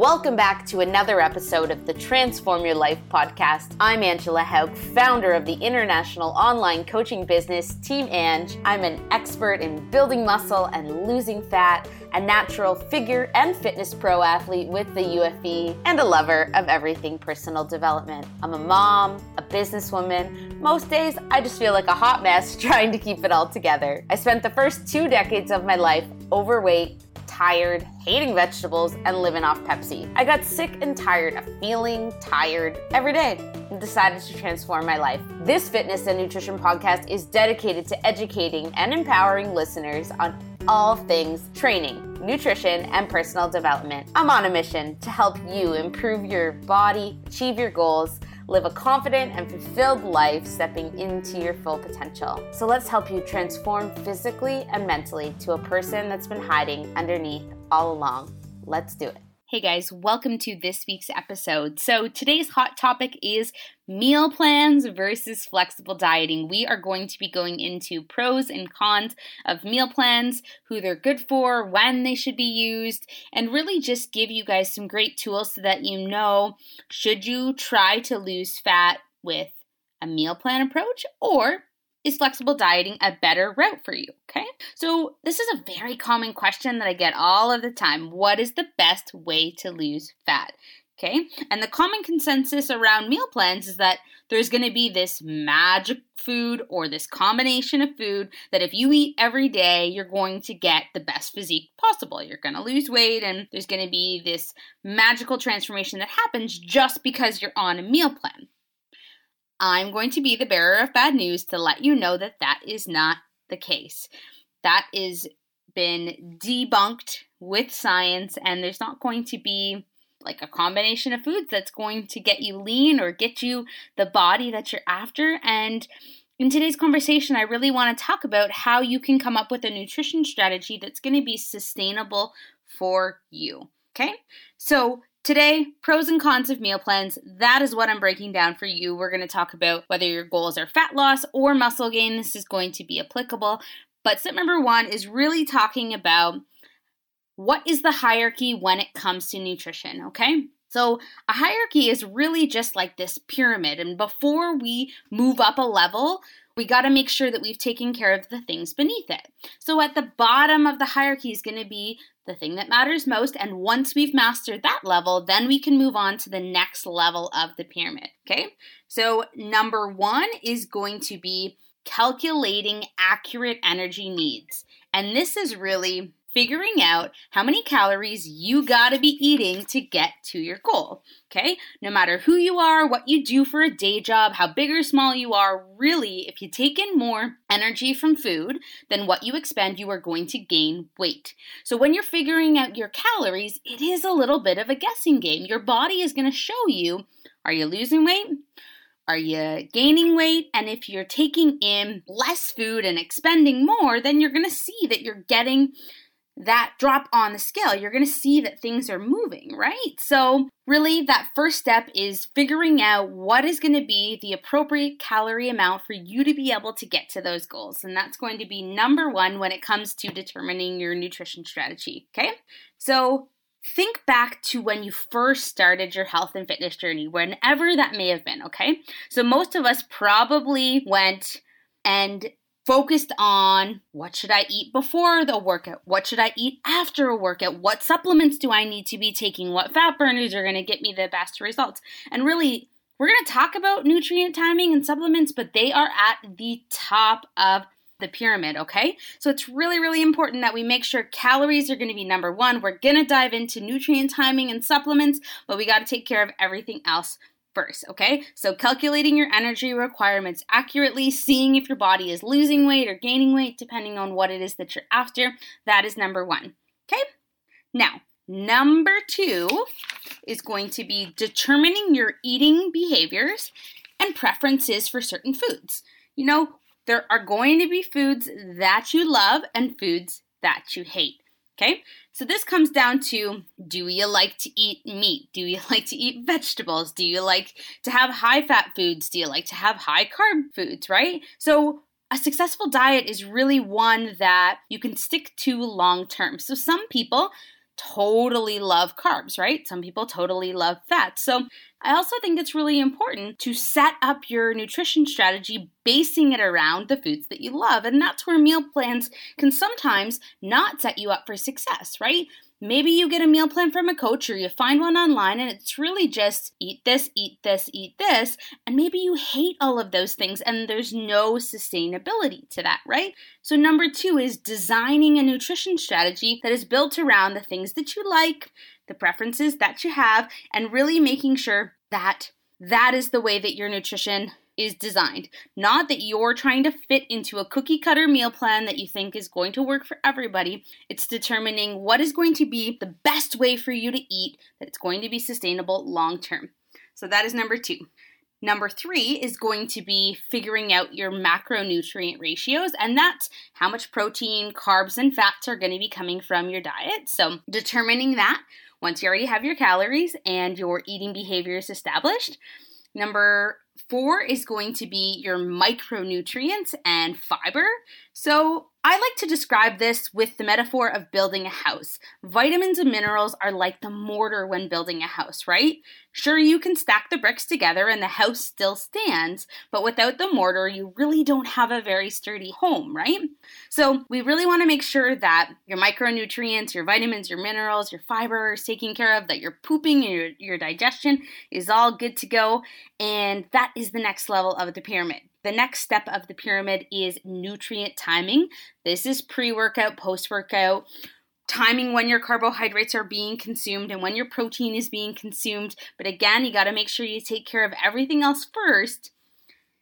Welcome back to another episode of the Transform Your Life podcast. I'm Angela Haug, founder of the international online coaching business Team Ange. I'm an expert in building muscle and losing fat, a natural figure and fitness pro athlete with the UFE, and a lover of everything personal development. I'm a mom, a businesswoman. Most days, I just feel like a hot mess trying to keep it all together. I spent the first two decades of my life overweight tired, hating vegetables, and living off Pepsi. I got sick and tired of feeling tired every day and decided to transform my life. This fitness and nutrition podcast is dedicated to educating and empowering listeners on all things training, nutrition, and personal development. I'm on a mission to help you improve your body, achieve your goals, live a confident and fulfilled life, stepping into your full potential. So let's help you transform physically and mentally to a person that's been hiding underneath all along. Let's do it. Hey guys, welcome to this week's episode. So, today's hot topic is meal plans versus flexible dieting. We are going to be going into pros and cons of meal plans, who they're good for, when they should be used, and really just give you guys some great tools so that you know should you try to lose fat with a meal plan approach or is flexible dieting a better route for you? Okay. So, this is a very common question that I get all of the time. What is the best way to lose fat? Okay. And the common consensus around meal plans is that there's going to be this magic food or this combination of food that if you eat every day, you're going to get the best physique possible. You're going to lose weight, and there's going to be this magical transformation that happens just because you're on a meal plan. I'm going to be the bearer of bad news to let you know that that is not the case. That is been debunked with science, and there's not going to be like a combination of foods that's going to get you lean or get you the body that you're after. And in today's conversation, I really want to talk about how you can come up with a nutrition strategy that's going to be sustainable for you. Okay, so Today, pros and cons of meal plans. That is what I'm breaking down for you. We're going to talk about whether your goals are fat loss or muscle gain. This is going to be applicable. But step number one is really talking about what is the hierarchy when it comes to nutrition, okay? So, a hierarchy is really just like this pyramid. And before we move up a level, we got to make sure that we've taken care of the things beneath it. So, at the bottom of the hierarchy is going to be the thing that matters most. And once we've mastered that level, then we can move on to the next level of the pyramid. Okay. So, number one is going to be calculating accurate energy needs. And this is really figuring out how many calories you gotta be eating to get to your goal. Okay? No matter who you are, what you do for a day job, how big or small you are, really, if you take in more energy from food than what you expend, you are going to gain weight. So when you're figuring out your calories, it is a little bit of a guessing game. Your body is gonna show you are you losing weight? Are you gaining weight? And if you're taking in less food and expending more, then you're to see that you're getting that drop on the scale, you're going to see that things are moving, right? So, really, that first step is figuring out what is going to be the appropriate calorie amount for you to be able to get to those goals. And that's going to be number one when it comes to determining your nutrition strategy, okay? So, think back to when you first started your health and fitness journey, whenever that may have been, okay? So, most of us probably went and focused on what should I eat before the workout? What should I eat after a workout? What supplements do I need to be taking? What fat burners are going to get me the best results? And really, we're going to talk about nutrient timing and supplements, but they are at the top of the pyramid, okay? So it's really, really important that we make sure calories are going to be number one. We're going to dive into nutrient timing and supplements, but we got to take care of everything else first, okay? So calculating your energy requirements accurately, seeing if your body is losing weight or gaining weight, depending on what it is that you're after, that is number one, okay? Now, number two is going to be determining your eating behaviors and preferences for certain foods. You know, there are going to be foods that you love and foods that you hate. Okay, so this comes down to do you like to eat meat? Do you like to eat vegetables? Do you like to have high fat foods? Do you like to have high carb foods, right? So a successful diet is really one that you can stick to long term. So some people totally love carbs, right? Some people totally love fat. So I also think it's really important to set up your nutrition strategy basing it around the foods that you love. And that's where meal plans can sometimes not set you up for success, right? Maybe you get a meal plan from a coach or you find one online and it's really just eat this, eat this, eat this. And maybe you hate all of those things and there's no sustainability to that, right? So, number two is designing a nutrition strategy that is built around the things that you like, the preferences that you have, and really making sure that that is the way that your nutrition is designed. Not that you're trying to fit into a cookie cutter meal plan that you think is going to work for everybody. It's determining what is going to be the best way for you to eat that it's going to be sustainable long term. So that is number two. Number three is going to be figuring out your macronutrient ratios, and that's how much protein, carbs, and fats are going to be coming from your diet. So, determining that once you already have your calories and your eating behaviors established. Number four is going to be your micronutrients and fiber. So, I like to describe this with the metaphor of building a house. Vitamins and minerals are like the mortar when building a house, right? Sure, you can stack the bricks together and the house still stands, but without the mortar, you really don't have a very sturdy home, right? So, we really want to make sure that your micronutrients, your vitamins, your minerals, your fiber is taken care of, that your pooping and your, your digestion is all good to go, and that is the next level of the pyramid. The next step of the pyramid is nutrient timing. This is pre workout, post workout, timing when your carbohydrates are being consumed and when your protein is being consumed. But again, you got to make sure you take care of everything else first.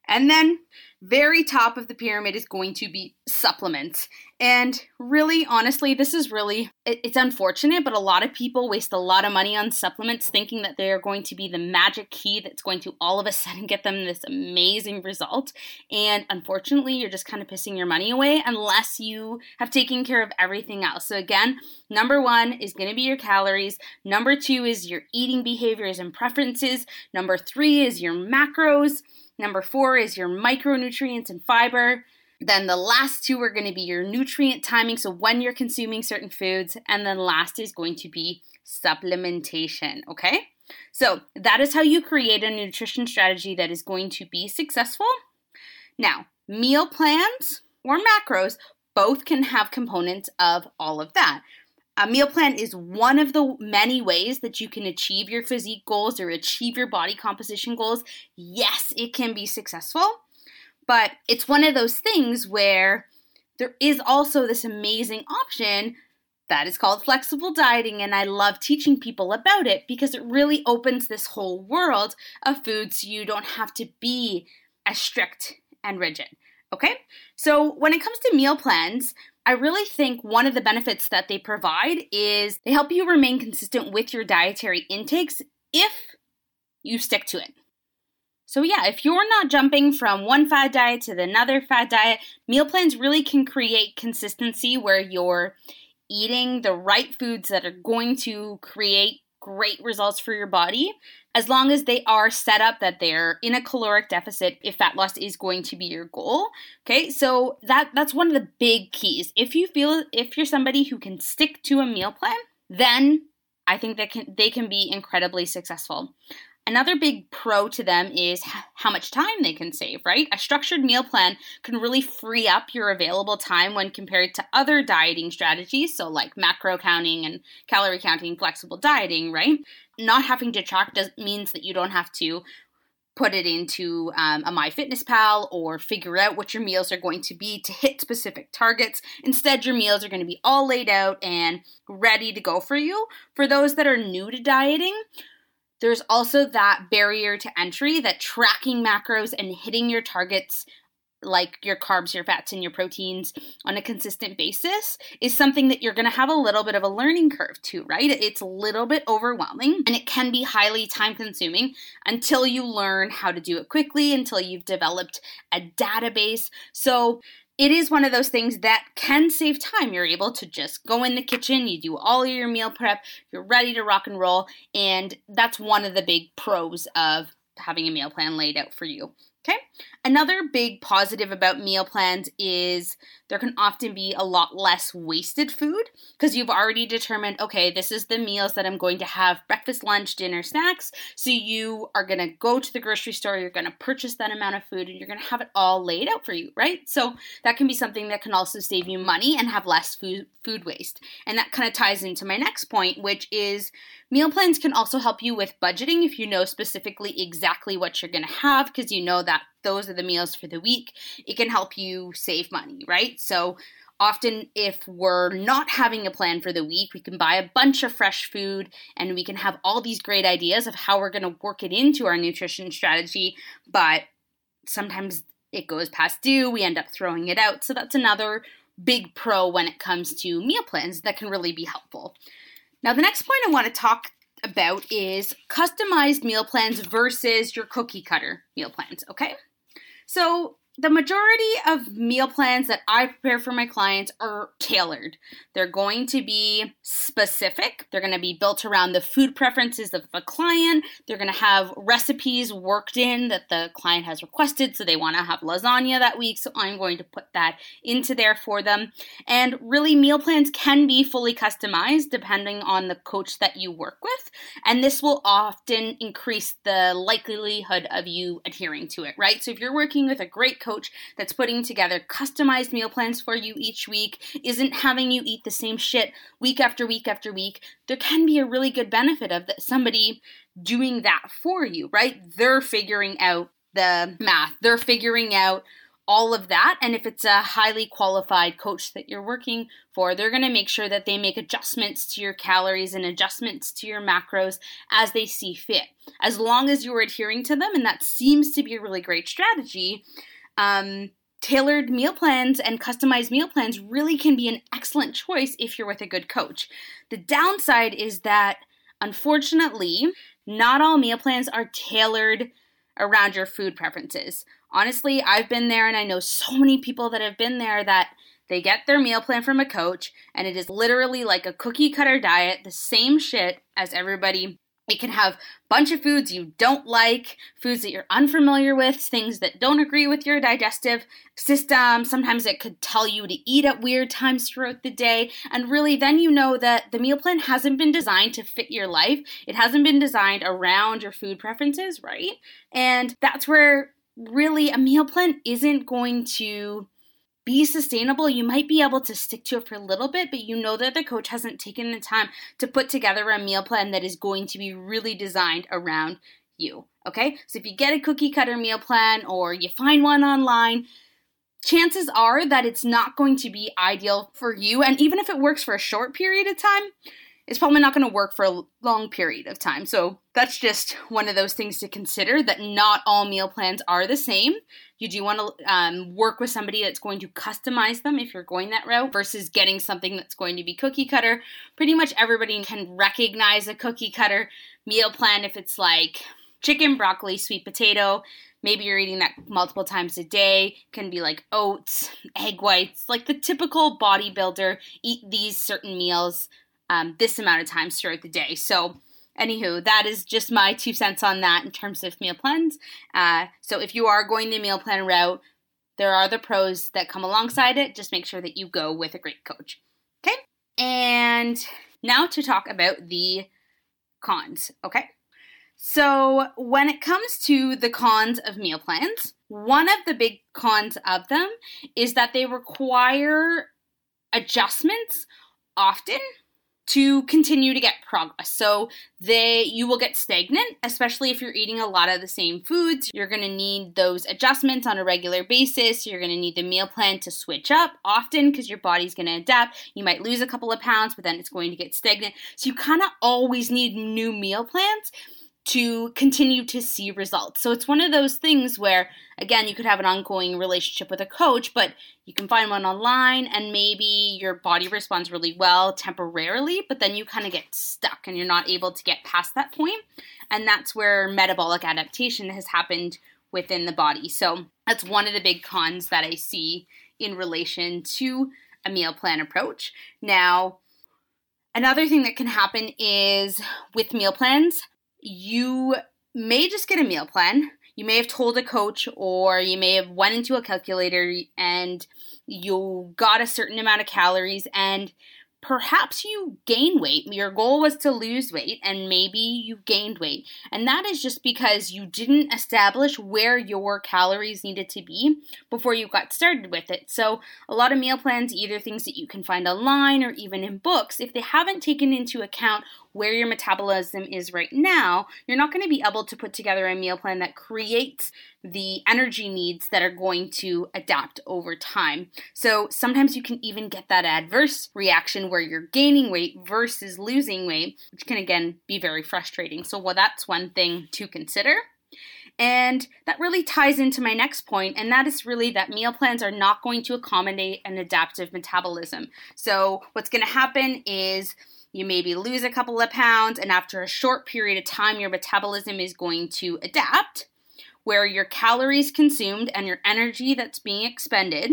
And then very top of the pyramid is going to be supplements. And really, honestly, this is really, it, it's unfortunate, but a lot of people waste a lot of money on supplements thinking that they are going to be the magic key that's going to all of a sudden get them this amazing result. And unfortunately, you're just kind of pissing your money away unless you have taken care of everything else. So, again, number one is going to be your calories. Number two is your eating behaviors and preferences. Number three is your macros. Number four is your micronutrients and fiber. Then the last two are going to be your nutrient timing, so when you're consuming certain foods. And then last is going to be supplementation, okay? So that is how you create a nutrition strategy that is going to be successful. Now, meal plans or macros both can have components of all of that. A meal plan is one of the many ways that you can achieve your physique goals or achieve your body composition goals. Yes, it can be successful, but it's one of those things where there is also this amazing option that is called flexible dieting, and I love teaching people about it because it really opens this whole world of foods so you don't have to be as strict and rigid. Okay? So, when it comes to meal plans, I really think one of the benefits that they provide is they help you remain consistent with your dietary intakes if you stick to it. So, yeah, if you're not jumping from one fad diet to another fad diet, meal plans really can create consistency where you're eating the right foods that are going to create great results for your body as long as they are set up that they're in a caloric deficit if fat loss is going to be your goal okay so that that's one of the big keys if you feel if you're somebody who can stick to a meal plan then I think that can they can be incredibly successful. Another big pro to them is how much time they can save, right? A structured meal plan can really free up your available time when compared to other dieting strategies, so like macro counting and calorie counting, flexible dieting, right? Not having to track does means that you don't have to put it into um, a MyFitnessPal or figure out what your meals are going to be to hit specific targets. Instead, your meals are going to be all laid out and ready to go for you. For those that are new to dieting, there's also that barrier to entry that tracking macros and hitting your targets like your carbs, your fats, and your proteins on a consistent basis is something that you're going to have a little bit of a learning curve to, right? It's a little bit overwhelming and it can be highly time consuming until you learn how to do it quickly, until you've developed a database. So, it is one of those things that can save time. You're able to just go in the kitchen, you do all your meal prep, you're ready to rock and roll, and that's one of the big pros of having a meal plan laid out for you. Okay. Another big positive about meal plans is there can often be a lot less wasted food because you've already determined, okay, this is the meals that I'm going to have breakfast, lunch, dinner, snacks. So you are going to go to the grocery store, you're going to purchase that amount of food, and you're going to have it all laid out for you, right? So that can be something that can also save you money and have less food, food waste. And that kind of ties into my next point, which is meal plans can also help you with budgeting if you know specifically exactly what you're going to have because you know that those are the meals for the week, it can help you save money, right? So often if we're not having a plan for the week, we can buy a bunch of fresh food and we can have all these great ideas of how we're going to work it into our nutrition strategy, but sometimes it goes past due, we end up throwing it out. So that's another big pro when it comes to meal plans that can really be helpful. Now, the next point I want to talk about is customized meal plans versus your cookie cutter meal plans, okay? So, the majority of meal plans that I prepare for my clients are tailored. They're going to be specific. They're going to be built around the food preferences of the client. They're going to have recipes worked in that the client has requested. So they want to have lasagna that week. So I'm going to put that into there for them. And really, meal plans can be fully customized depending on the coach that you work with. And this will often increase the likelihood of you adhering to it, right? So if you're working with a great coach that's putting together customized meal plans for you each week, isn't having you eat the same shit week after week after week, there can be a really good benefit of somebody doing that for you, right? They're figuring out the math. They're figuring out all of that. And if it's a highly qualified coach that you're working for, they're going to make sure that they make adjustments to your calories and adjustments to your macros as they see fit. As long as you're adhering to them, and that seems to be a really great strategy, um, tailored meal plans and customized meal plans really can be an excellent choice if you're with a good coach. The downside is that, unfortunately, not all meal plans are tailored around your food preferences. Honestly, I've been there and I know so many people that have been there that they get their meal plan from a coach and it is literally like a cookie cutter diet, the same shit as everybody it can have a bunch of foods you don't like, foods that you're unfamiliar with, things that don't agree with your digestive system. Sometimes it could tell you to eat at weird times throughout the day. And really, then you know that the meal plan hasn't been designed to fit your life. It hasn't been designed around your food preferences, right? And that's where really a meal plan isn't going to be sustainable. You might be able to stick to it for a little bit, but you know that the coach hasn't taken the time to put together a meal plan that is going to be really designed around you. Okay? So if you get a cookie cutter meal plan or you find one online, chances are that it's not going to be ideal for you. And even if it works for a short period of time, it's probably not going to work for a long period of time. So that's just one of those things to consider that not all meal plans are the same. You do want to um, work with somebody that's going to customize them if you're going that route versus getting something that's going to be cookie cutter. Pretty much everybody can recognize a cookie cutter meal plan if it's like chicken, broccoli, sweet potato. Maybe you're eating that multiple times a day. Can be like oats, egg whites, like the typical bodybuilder eat these certain meals um, this amount of times throughout the day. So, anywho, that is just my two cents on that in terms of meal plans. Uh, so, if you are going the meal plan route, there are the pros that come alongside it. Just make sure that you go with a great coach. Okay? And now to talk about the cons. Okay? So, when it comes to the cons of meal plans, one of the big cons of them is that they require adjustments often to continue to get progress. So they you will get stagnant, especially if you're eating a lot of the same foods. You're going to need those adjustments on a regular basis. You're going to need the meal plan to switch up often because your body's going to adapt. You might lose a couple of pounds, but then it's going to get stagnant. So you kind of always need new meal plans to continue to see results. So it's one of those things where, again, you could have an ongoing relationship with a coach, but you can find one online and maybe your body responds really well temporarily, but then you kind of get stuck and you're not able to get past that point. And that's where metabolic adaptation has happened within the body. So that's one of the big cons that I see in relation to a meal plan approach. Now, Another thing that can happen is with meal plans, you may just get a meal plan. you may have told a coach or you may have went into a calculator and you got a certain amount of calories and perhaps you gain weight. Your goal was to lose weight, and maybe you gained weight. And that is just because you didn't establish where your calories needed to be before you got started with it. So, a lot of meal plans, either things that you can find online or even in books, if they haven't taken into account where your metabolism is right now, you're not going to be able to put together a meal plan that creates the energy needs that are going to adapt over time. So sometimes you can even get that adverse reaction where you're gaining weight versus losing weight, which can again be very frustrating. So, well, that's one thing to consider. And that really ties into my next point, and that is really that meal plans are not going to accommodate an adaptive metabolism. So, what's going to happen is you maybe lose a couple of pounds, and after a short period of time, your metabolism is going to adapt where your calories consumed and your energy that's being expended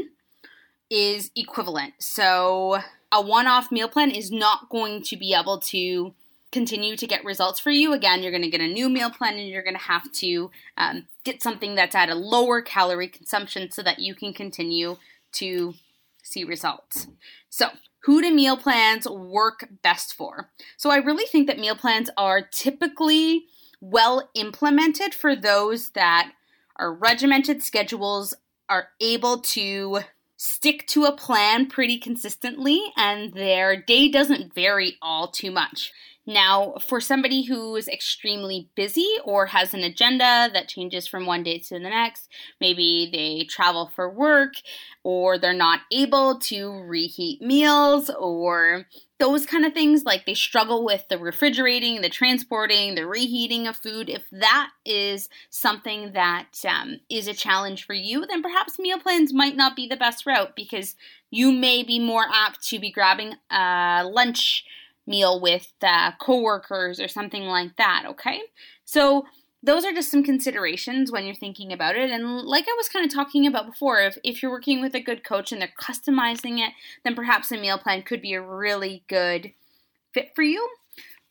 is equivalent. So, a one off meal plan is not going to be able to continue to get results for you. Again, you're going to get a new meal plan and you're going to have to um, get something that's at a lower calorie consumption so that you can continue to see results. So, who do meal plans work best for? So, I really think that meal plans are typically well implemented for those that are regimented schedules, are able to stick to a plan pretty consistently, and their day doesn't vary all too much. Now, for somebody who is extremely busy or has an agenda that changes from one day to the next, maybe they travel for work or they're not able to reheat meals or those kind of things like they struggle with the refrigerating the transporting the reheating of food if that is something that um, is a challenge for you then perhaps meal plans might not be the best route because you may be more apt to be grabbing a lunch meal with uh, coworkers or something like that okay so those are just some considerations when you're thinking about it. And like I was kind of talking about before, if, if you're working with a good coach and they're customizing it, then perhaps a meal plan could be a really good fit for you.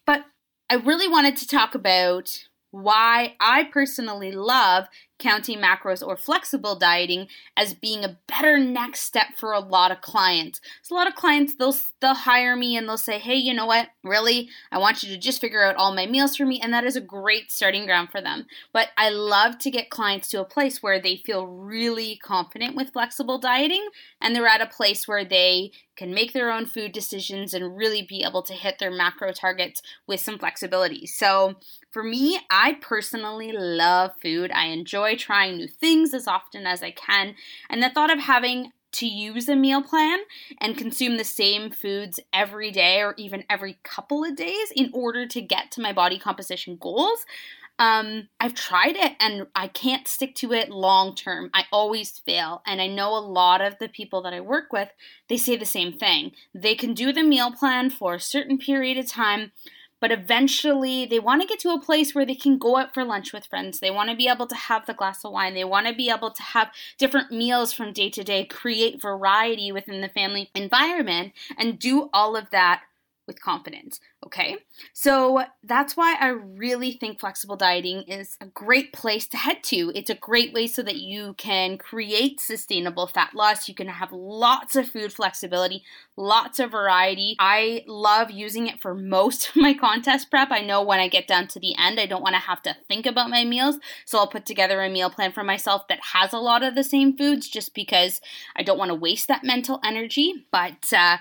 But I really wanted to talk about why I personally love counting macros or flexible dieting as being a better next step for a lot of clients. So a lot of clients they'll they'll hire me and they'll say, "Hey, you know what? Really, I want you to just figure out all my meals for me." And that is a great starting ground for them. But I love to get clients to a place where they feel really confident with flexible dieting and they're at a place where they can make their own food decisions and really be able to hit their macro targets with some flexibility. So, for me, I personally love food. I enjoy trying new things as often as I can. And the thought of having to use a meal plan and consume the same foods every day or even every couple of days in order to get to my body composition goals. Um, I've tried it and I can't stick to it long term. I always fail. And I know a lot of the people that I work with, they say the same thing. They can do the meal plan for a certain period of time, but eventually they want to get to a place where they can go out for lunch with friends. They want to be able to have the glass of wine. They want to be able to have different meals from day to day, create variety within the family environment, and do all of that with confidence. Okay, so that's why I really think flexible dieting is a great place to head to. It's a great way so that you can create sustainable fat loss. You can have lots of food flexibility, lots of variety. I love using it for most of my contest prep. I know when I get down to the end, I don't want to have to think about my meals, so I'll put together a meal plan for myself that has a lot of the same foods just because I don't want to waste that mental energy. But uh,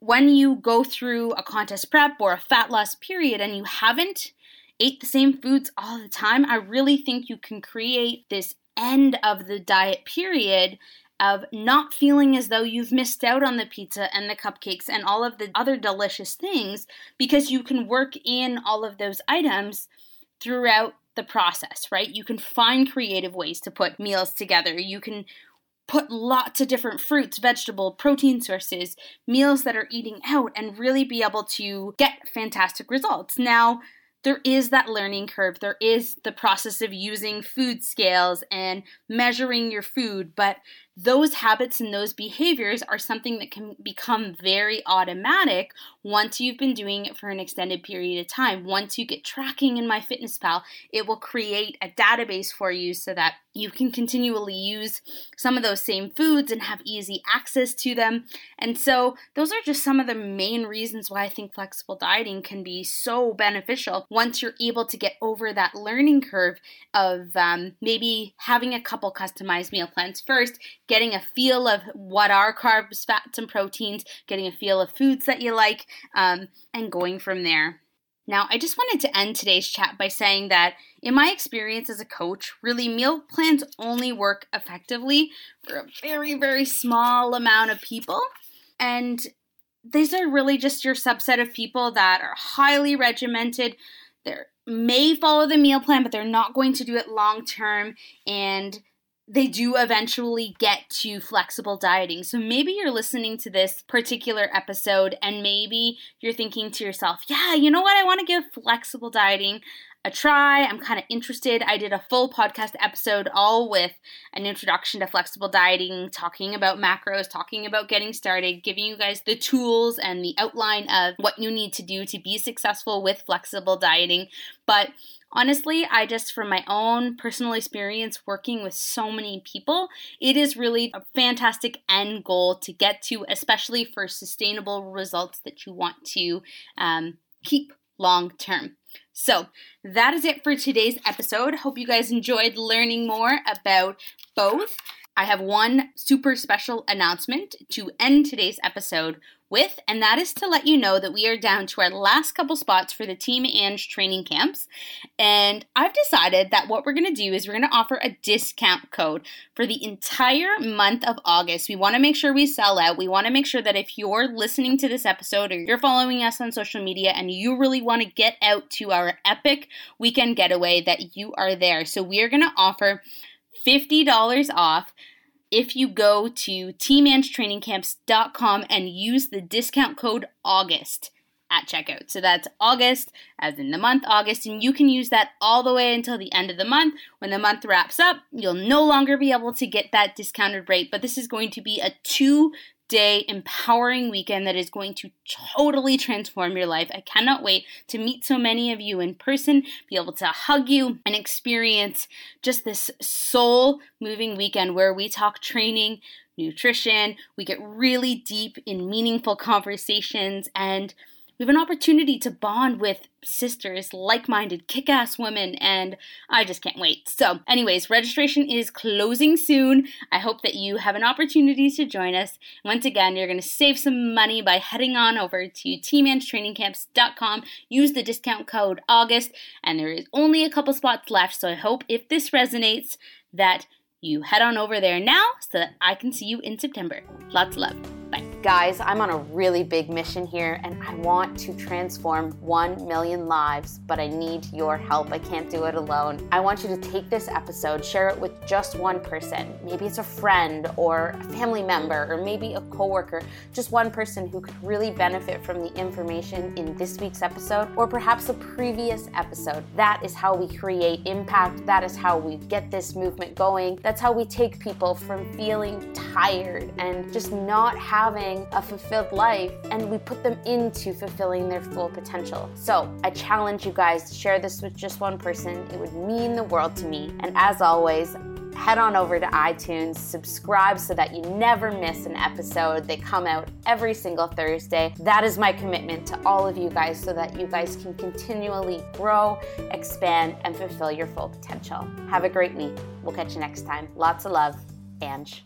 when you go through a contest prep or a fat loss period and you haven't ate the same foods all the time, I really think you can create this end of the diet period of not feeling as though you've missed out on the pizza and the cupcakes and all of the other delicious things because you can work in all of those items throughout the process, right? You can find creative ways to put meals together. You can put lots of different fruits, vegetable, protein sources, meals that are eating out, and really be able to get fantastic results. Now, there is that learning curve. There is the process of using food scales and measuring your food, but those habits and those behaviors are something that can become very automatic once you've been doing it for an extended period of time. Once you get tracking in MyFitnessPal, it will create a database for you so that you can continually use some of those same foods and have easy access to them. And so, those are just some of the main reasons why I think flexible dieting can be so beneficial once you're able to get over that learning curve of um, maybe having a couple customized meal plans first, getting a feel of what are carbs, fats, and proteins, getting a feel of foods that you like, um, and going from there. Now, I just wanted to end today's chat by saying that, in my experience as a coach, really meal plans only work effectively for a very, very small amount of people. And these are really just your subset of people that are highly regimented. They may follow the meal plan, but they're not going to do it long term. And they do eventually get to flexible dieting. So maybe you're listening to this particular episode and maybe you're thinking to yourself, yeah, you know what? I want to give flexible dieting a try. I'm kind of interested. I did a full podcast episode all with an introduction to flexible dieting, talking about macros, talking about getting started, giving you guys the tools and the outline of what you need to do to be successful with flexible dieting. But honestly, I just, from my own personal experience working with so many people, it is really a fantastic end goal to get to, especially for sustainable results that you want to um, keep long term. So, that is it for today's episode. Hope you guys enjoyed learning more about both. I have one super special announcement to end today's episode with, and that is to let you know that we are down to our last couple spots for the Team Ange training camps. And I've decided that what we're going to do is we're going to offer a discount code for the entire month of August. We want to make sure we sell out. We want to make sure that if you're listening to this episode or you're following us on social media and you really want to get out to our epic weekend getaway, that you are there. So we are going to offer $50 off if you go to teamangetrainingcamps.com and use the discount code August at checkout. So that's August, as in the month August, and you can use that all the way until the end of the month. When the month wraps up, you'll no longer be able to get that discounted rate, but this is going to be a two day empowering weekend that is going to totally transform your life. I cannot wait to meet so many of you in person, be able to hug you and experience just this soul moving weekend where we talk training, nutrition, we get really deep in meaningful conversations and we have an opportunity to bond with sisters, like minded, kick ass women, and I just can't wait. So, anyways, registration is closing soon. I hope that you have an opportunity to join us. Once again, you're going to save some money by heading on over to teamangetrainingcamps.com. Use the discount code August, and there is only a couple spots left. So, I hope if this resonates, that you head on over there now so that I can see you in September. Lots of love. Guys, I'm on a really big mission here and I want to transform 1 million lives, but I need your help. I can't do it alone. I want you to take this episode, share it with just one person. Maybe it's a friend or a family member or maybe a coworker, just one person who could really benefit from the information in this week's episode or perhaps a previous episode. That is how we create impact. That is how we get this movement going. That's how we take people from feeling tired and just not having a fulfilled life and we put them into fulfilling their full potential. So I challenge you guys to share this with just one person. It would mean the world to me. And as always, head on over to iTunes, subscribe so that you never miss an episode. They come out every single Thursday. That is my commitment to all of you guys so that you guys can continually grow, expand, and fulfill your full potential. Have a great week. We'll catch you next time. Lots of love, Ange.